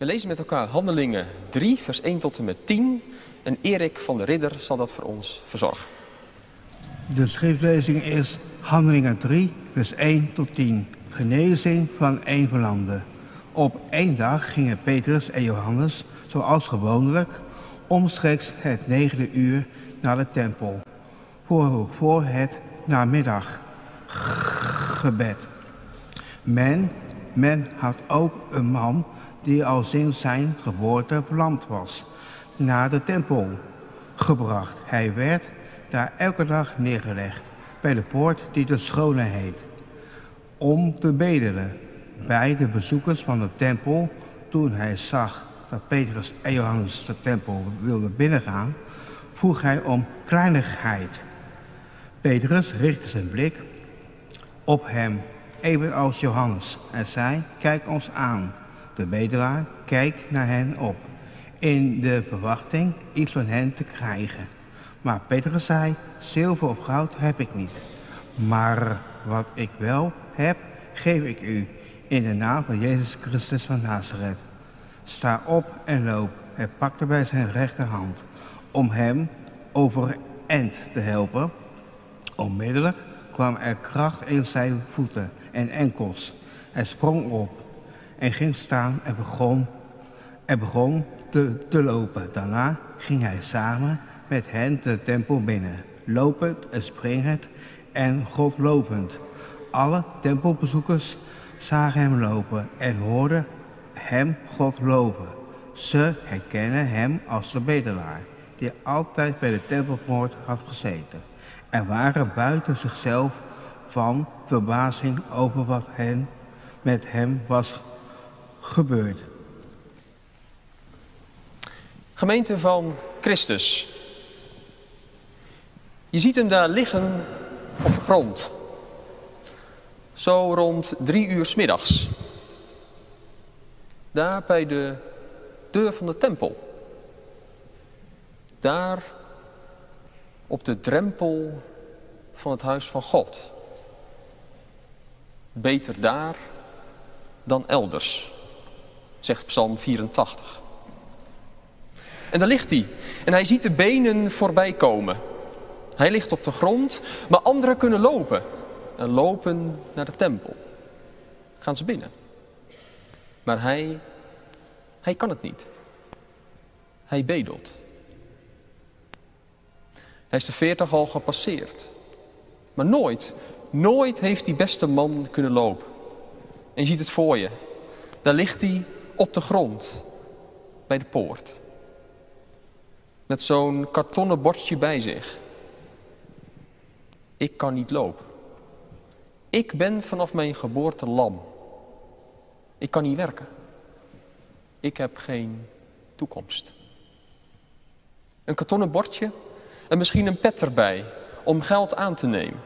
We lezen met elkaar Handelingen 3, vers 1 tot en met 10. En Erik van der Ridder zal dat voor ons verzorgen. De schriftlezing is Handelingen 3, vers 1 tot 10. Genezing van een verlande. Op één dag gingen Petrus en Johannes, zoals gewoonlijk, omstreeks het negende uur naar de tempel. Voor, voor het namiddaggebed. Men, men had ook een man die al sinds zijn geboorte verlamd was, naar de tempel gebracht. Hij werd daar elke dag neergelegd, bij de poort die de Schone heet, om te bedelen. Bij de bezoekers van de tempel, toen hij zag dat Petrus en Johannes de tempel wilden binnengaan, vroeg hij om kleinigheid. Petrus richtte zijn blik op hem, evenals Johannes, en zei, kijk ons aan. De bedelaar kijkt naar hen op, in de verwachting iets van hen te krijgen. Maar Petrus zei, zilver of goud heb ik niet. Maar wat ik wel heb, geef ik u, in de naam van Jezus Christus van Nazareth. Sta op en loop. Hij pakte bij zijn rechterhand om hem overeind te helpen. Onmiddellijk kwam er kracht in zijn voeten en enkels. Hij sprong op en ging staan en begon, en begon te, te lopen. Daarna ging hij samen met hen de tempel binnen, lopend en springend en godlovend. Alle tempelbezoekers zagen hem lopen en hoorden hem God loven. Ze herkennen hem als de bedelaar, die altijd bij de tempelpoort had gezeten. En waren buiten zichzelf van verbazing over wat hen met hem was gebeurd. Gemeente van Christus. Je ziet hem daar liggen op de grond. Zo rond drie uur s middags. Daar bij de deur van de tempel. Daar op de drempel van het huis van God. Beter daar dan elders, zegt Psalm 84. En daar ligt hij. En hij ziet de benen voorbij komen. Hij ligt op de grond, maar anderen kunnen lopen. En lopen naar de tempel. Gaan ze binnen. Maar hij, hij kan het niet. Hij bedelt. Hij is de veertig al gepasseerd. Maar nooit, nooit heeft die beste man kunnen lopen. En je ziet het voor je. Daar ligt hij op de grond bij de poort. Met zo'n kartonnen bordje bij zich. Ik kan niet lopen. Ik ben vanaf mijn geboorte lam. Ik kan niet werken. Ik heb geen toekomst. Een kartonnen bordje en misschien een pet erbij om geld aan te nemen.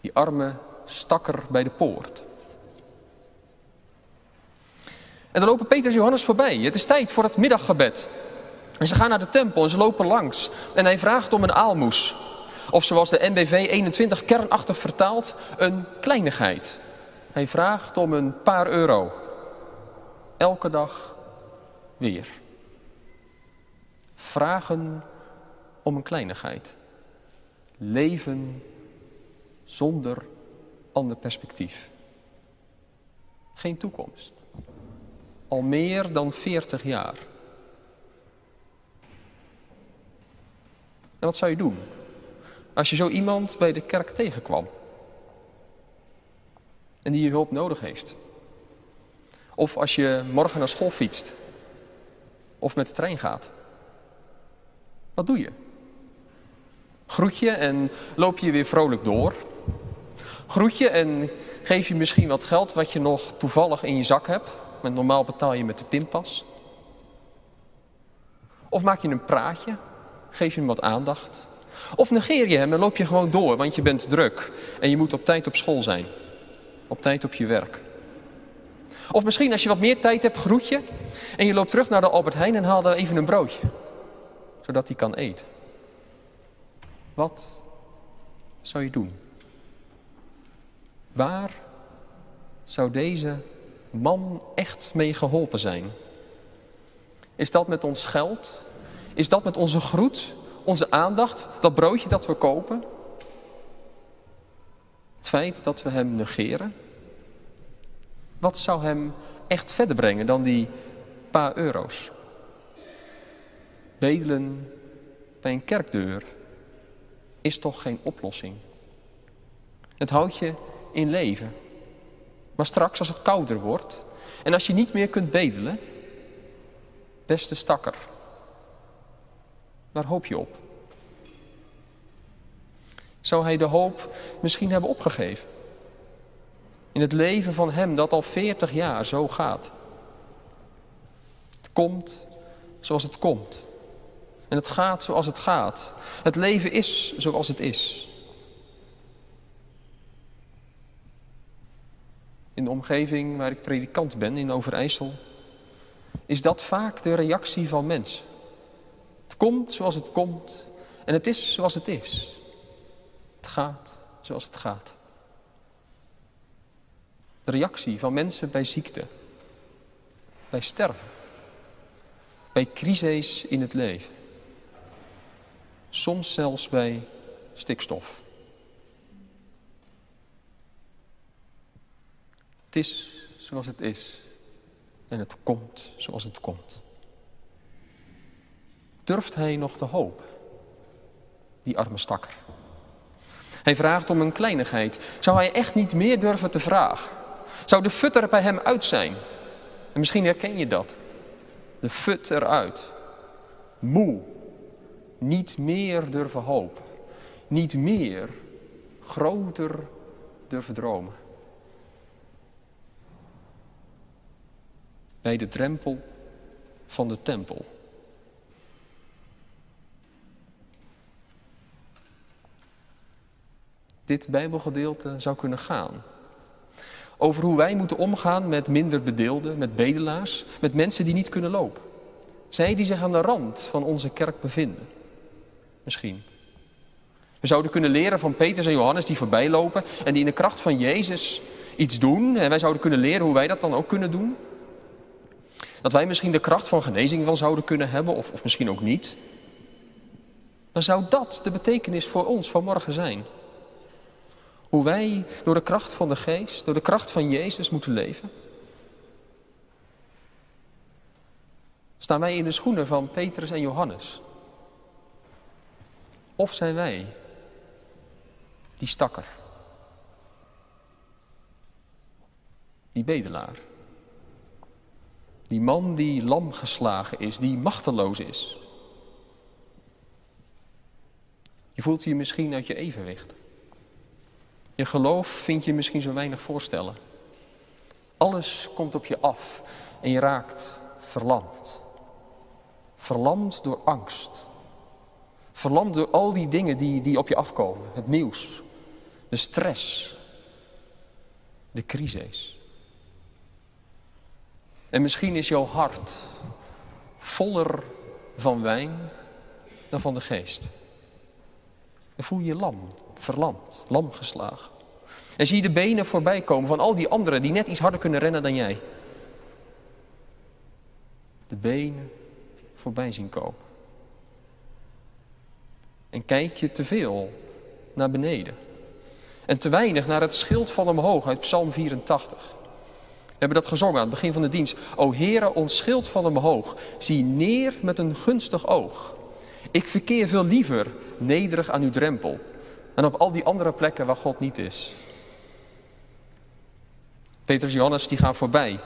Die arme stakker bij de poort. En dan lopen Petrus en Johannes voorbij. Het is tijd voor het middaggebed. En ze gaan naar de tempel en ze lopen langs. En hij vraagt om een aalmoes. Of zoals de NBV 21 kernachtig vertaalt, een kleinigheid. Hij vraagt om een paar euro. Elke dag weer. Vragen om een kleinigheid. Leven zonder ander perspectief. Geen toekomst. Al meer dan 40 jaar. En wat zou je doen als je zo iemand bij de kerk tegenkwam? En die je hulp nodig heeft. Of als je morgen naar school fietst. Of met de trein gaat. Wat doe je? Groet je en loop je weer vrolijk door? Groet je en geef je misschien wat geld wat je nog toevallig in je zak hebt? Want normaal betaal je met de pinpas. Of maak je een praatje? Geef je hem wat aandacht? Of negeer je hem en loop je gewoon door, want je bent druk en je moet op tijd op school zijn. Op tijd op je werk. Of misschien als je wat meer tijd hebt, groet je en je loopt terug naar de Albert Heijn en haal daar even een broodje. Zodat hij kan eten. Wat zou je doen? Waar zou deze man echt mee geholpen zijn? Is dat met ons geld? Is dat met onze groet, onze aandacht, dat broodje dat we kopen? Het feit dat we hem negeren? Wat zou hem echt verder brengen dan die paar euro's? Bedelen bij een kerkdeur is toch geen oplossing. Het houdt je in leven. Maar straks als het kouder wordt en als je niet meer kunt bedelen, beste stakker, waar hoop je op? Zou hij de hoop misschien hebben opgegeven? In het leven van hem dat al veertig jaar zo gaat. Het komt zoals het komt. En het gaat zoals het gaat. Het leven is zoals het is. In de omgeving waar ik predikant ben, in Overijssel, is dat vaak de reactie van mensen. Het komt zoals het komt en het is zoals het is. Het gaat zoals het gaat. De reactie van mensen bij ziekte, bij sterven, bij crises in het leven. Soms zelfs bij stikstof. Het is zoals het is en het komt zoals het komt. Durft hij nog te hopen, die arme stakker? Hij vraagt om een kleinigheid. Zou hij echt niet meer durven te vragen? Zou de fut er bij hem uit zijn? En misschien herken je dat. De fut eruit. Moe. Niet meer durven hopen. Niet meer groter durven dromen. Bij de drempel van de tempel. dit Bijbelgedeelte zou kunnen gaan. Over hoe wij moeten omgaan met minder bedeelden, met bedelaars, met mensen die niet kunnen lopen. Zij die zich aan de rand van onze kerk bevinden. Misschien. We zouden kunnen leren van Petrus en Johannes die voorbij lopen en die in de kracht van Jezus iets doen. En wij zouden kunnen leren hoe wij dat dan ook kunnen doen. Dat wij misschien de kracht van genezing wel zouden kunnen hebben, of, of misschien ook niet. Maar zou dat de betekenis voor ons van morgen zijn? Hoe wij door de kracht van de geest, door de kracht van Jezus moeten leven? Staan wij in de schoenen van Petrus en Johannes? Of zijn wij die stakker? Die bedelaar? Die man die lam geslagen is, die machteloos is? Je voelt je misschien uit je evenwicht. Je geloof vind je misschien zo weinig voorstellen. Alles komt op je af en je raakt verlamd. Verlamd door angst. Verlamd door al die dingen die, die op je afkomen. Het nieuws, de stress, de crisis. En misschien is jouw hart voller van wijn dan van de geest. Dan voel je je lam, verlamd, lam geslagen. En zie je de benen voorbij komen van al die anderen die net iets harder kunnen rennen dan jij. De benen voorbij zien komen. En kijk je te veel naar beneden. En te weinig naar het schild van omhoog uit Psalm 84. We hebben dat gezongen aan het begin van de dienst. O Heere, ons schild van omhoog, zie neer met een gunstig oog. Ik verkeer veel liever nederig aan uw drempel dan op al die andere plekken waar God niet is. Petrus en Johannes die gaan voorbij.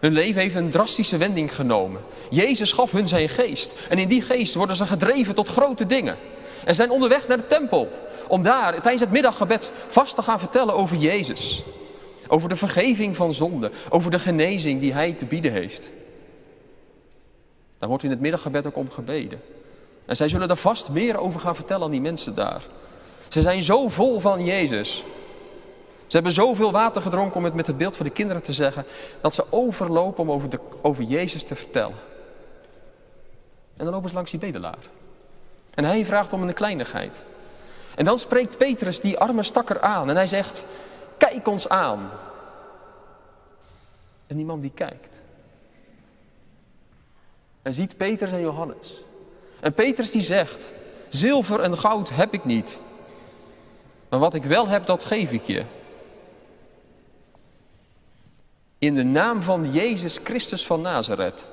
Hun leven heeft een drastische wending genomen. Jezus gaf hun zijn geest. En in die geest worden ze gedreven tot grote dingen. En zijn onderweg naar de tempel. Om daar tijdens het middaggebed vast te gaan vertellen over Jezus. Over de vergeving van zonde. Over de genezing die hij te bieden heeft. Daar wordt in het middaggebed ook om gebeden. En zij zullen er vast meer over gaan vertellen aan die mensen daar. Ze zijn zo vol van Jezus. Ze hebben zoveel water gedronken om het met het beeld van de kinderen te zeggen, dat ze overlopen om over, de, over Jezus te vertellen. En dan lopen ze langs die bedelaar. En hij vraagt om een kleinigheid. En dan spreekt Petrus die arme stakker aan en hij zegt, kijk ons aan. En die man die kijkt. En ziet Petrus en Johannes. En Petrus die zegt, zilver en goud heb ik niet. Maar wat ik wel heb, dat geef ik je. In de naam van Jezus Christus van Nazareth,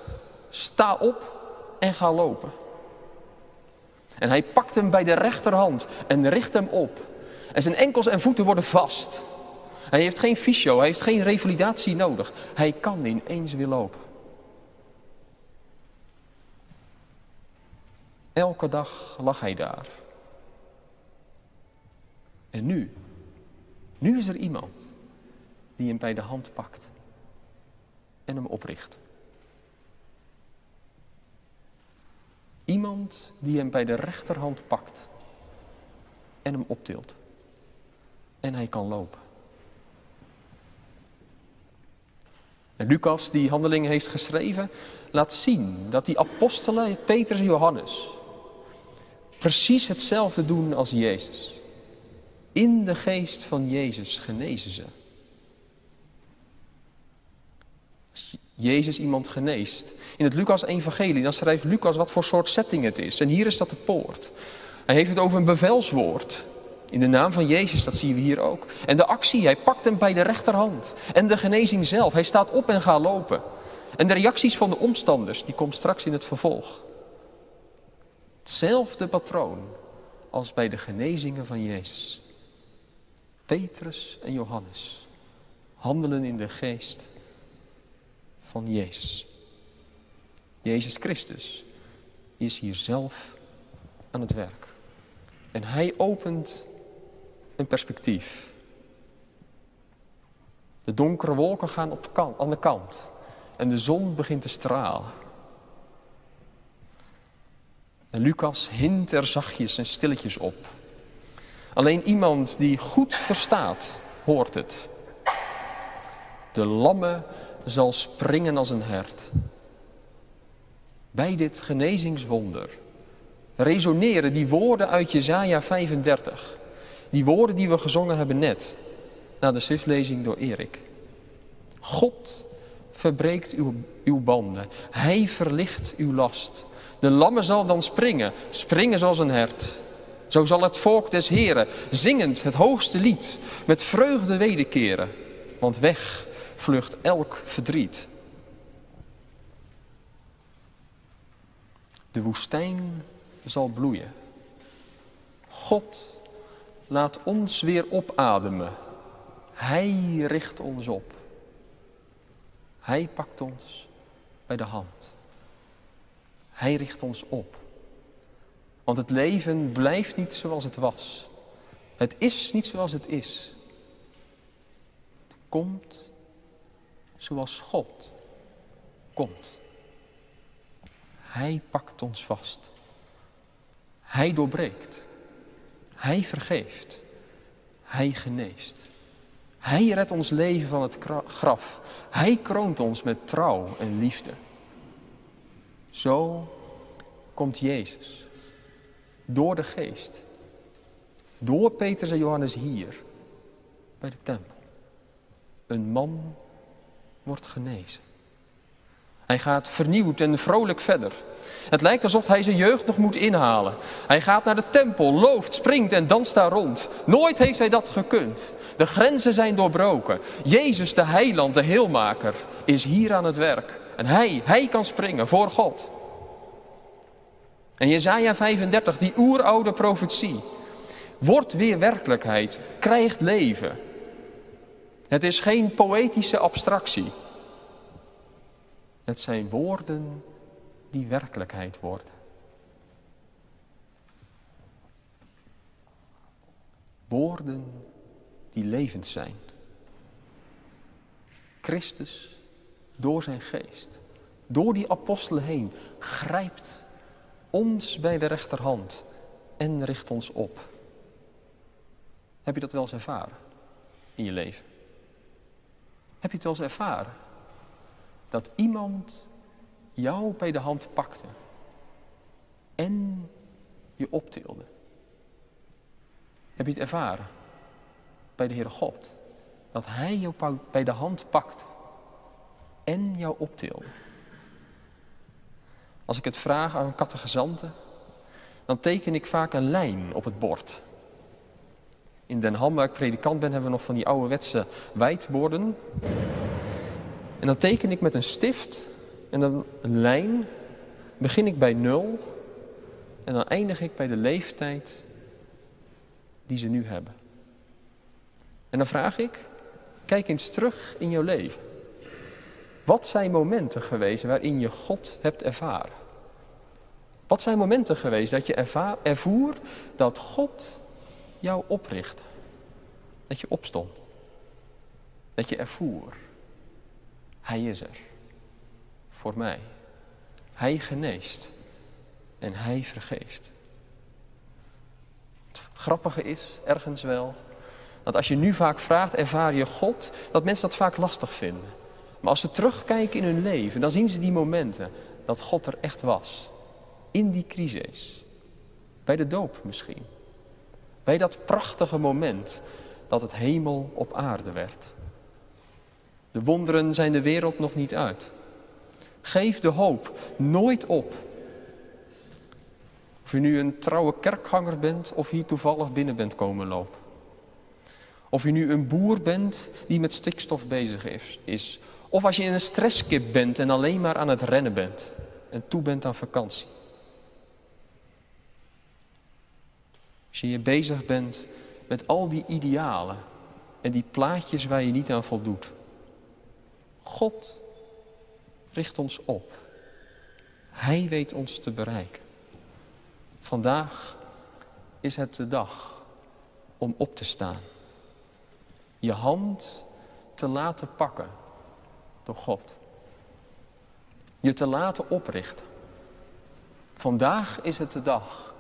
sta op en ga lopen. En hij pakt hem bij de rechterhand en richt hem op. En zijn enkels en voeten worden vast. Hij heeft geen fysio, hij heeft geen revalidatie nodig. Hij kan ineens weer lopen. Elke dag lag hij daar. En nu, nu is er iemand die hem bij de hand pakt en hem opricht. Iemand die hem bij de rechterhand pakt en hem optilt. En hij kan lopen. Lucas, die handelingen heeft geschreven, laat zien dat die apostelen, Petrus en Johannes, precies hetzelfde doen als Jezus. In de geest van Jezus genezen ze. Als Jezus iemand geneest. In het Lucas-evangelie, dan schrijft Lucas wat voor soort setting het is. En hier is dat de poort. Hij heeft het over een bevelswoord. In de naam van Jezus, dat zien we hier ook. En de actie, hij pakt hem bij de rechterhand. En de genezing zelf, hij staat op en gaat lopen. En de reacties van de omstanders, die komen straks in het vervolg. Hetzelfde patroon als bij de genezingen van Jezus. Petrus en Johannes handelen in de geest van Jezus. Jezus Christus is hier zelf aan het werk. En hij opent een perspectief. De donkere wolken gaan op kant, aan de kant en de zon begint te stralen. En Lucas hint er zachtjes en stilletjes op. Alleen iemand die goed verstaat, hoort het. De lamme zal springen als een hert. Bij dit genezingswonder resoneren die woorden uit Jezaja 35. Die woorden die we gezongen hebben net, na de schriftlezing door Erik. God verbreekt uw, uw banden. Hij verlicht uw last. De lamme zal dan springen, springen zoals een hert. Zo zal het volk des Heren zingend het hoogste lied met vreugde wederkeren. Want weg vlucht elk verdriet. De woestijn zal bloeien. God laat ons weer opademen. Hij richt ons op. Hij pakt ons bij de hand. Hij richt ons op. Want het leven blijft niet zoals het was. Het is niet zoals het is. Het komt zoals God komt. Hij pakt ons vast. Hij doorbreekt. Hij vergeeft. Hij geneest. Hij redt ons leven van het graf. Hij kroont ons met trouw en liefde. Zo komt Jezus. Door de geest. Door Petrus en Johannes hier. Bij de tempel. Een man wordt genezen. Hij gaat vernieuwd en vrolijk verder. Het lijkt alsof hij zijn jeugd nog moet inhalen. Hij gaat naar de tempel, looft, springt en danst daar rond. Nooit heeft hij dat gekund. De grenzen zijn doorbroken. Jezus, de heiland, de heelmaker, is hier aan het werk. En hij, hij kan springen voor God. En Jezaja 35, die oeroude profetie, wordt weer werkelijkheid, krijgt leven. Het is geen poëtische abstractie. Het zijn woorden die werkelijkheid worden. Woorden die levend zijn. Christus, door zijn geest, door die apostelen heen, grijpt ons bij de rechterhand en richt ons op. Heb je dat wel eens ervaren in je leven? Heb je het wel eens ervaren? Dat iemand jou bij de hand pakte en je optilde. Heb je het ervaren bij de Heere God? Dat Hij jou bij de hand pakt en jou optilde. Als ik het vraag aan kattegezanten, dan teken ik vaak een lijn op het bord. In Den Ham, waar ik predikant ben, hebben we nog van die ouderwetse wijdborden. En dan teken ik met een stift en dan een lijn. Begin ik bij nul en dan eindig ik bij de leeftijd die ze nu hebben. En dan vraag ik, kijk eens terug in jouw leven. Wat zijn momenten geweest waarin je God hebt ervaren? Wat zijn momenten geweest dat je ervoer dat God jou oprichtte? Dat je opstond? Dat je ervoer, Hij is er. Voor mij. Hij geneest. En Hij vergeeft. Het grappige is, ergens wel, dat als je nu vaak vraagt, ervaar je God, dat mensen dat vaak lastig vinden. Maar als ze terugkijken in hun leven, dan zien ze die momenten dat God er echt was. In die crisis. Bij de doop misschien. Bij dat prachtige moment dat het hemel op aarde werd. De wonderen zijn de wereld nog niet uit. Geef de hoop nooit op. Of je nu een trouwe kerkganger bent of hier toevallig binnen bent komen lopen. Of je nu een boer bent die met stikstof bezig is. Of als je in een stresskip bent en alleen maar aan het rennen bent en toe bent aan vakantie. Als je je bezig bent met al die idealen en die plaatjes waar je niet aan voldoet. God richt ons op. Hij weet ons te bereiken. Vandaag is het de dag om op te staan. Je hand te laten pakken door God. Je te laten oprichten. Vandaag is het de dag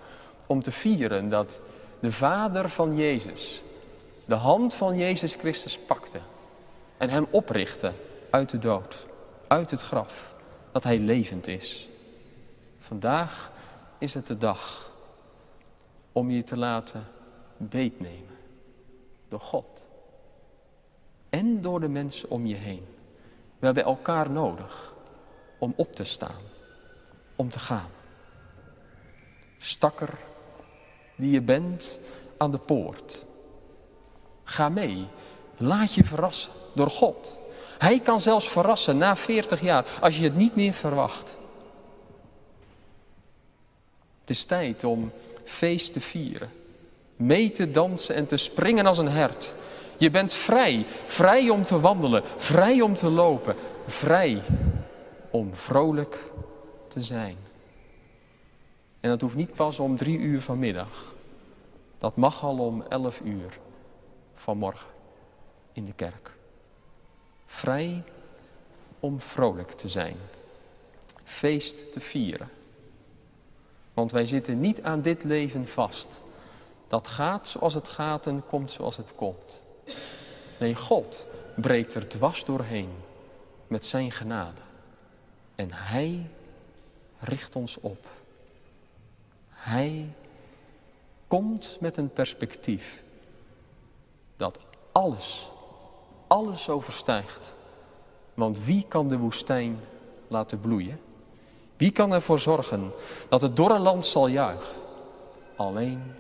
om te vieren dat de Vader van Jezus de hand van Jezus Christus pakte en hem oprichtte uit de dood, uit het graf, dat hij levend is. Vandaag is het de dag om je te laten beetnemen door God en door de mensen om je heen. We hebben elkaar nodig om op te staan, om te gaan. Stakker die je bent aan de poort. Ga mee, laat je verrassen door God. Hij kan zelfs verrassen na 40 jaar als je het niet meer verwacht. Het is tijd om feest te vieren, mee te dansen en te springen als een hert. Je bent vrij, vrij om te wandelen, vrij om te lopen, vrij om vrolijk te zijn. En dat hoeft niet pas om drie uur vanmiddag. Dat mag al om elf uur vanmorgen in de kerk. Vrij om vrolijk te zijn. Feest te vieren. Want wij zitten niet aan dit leven vast. Dat gaat zoals het gaat en komt zoals het komt. Nee, God breekt er dwars doorheen met zijn genade. En Hij richt ons op. Hij komt met een perspectief dat alles, alles overstijgt. Want wie kan de woestijn laten bloeien? Wie kan ervoor zorgen dat het dorre land zal juichen? Alleen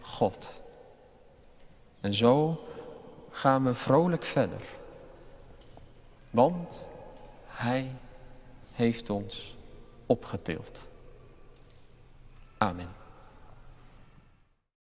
God. En zo gaan we vrolijk verder. Want Hij heeft ons opgetild. Amen.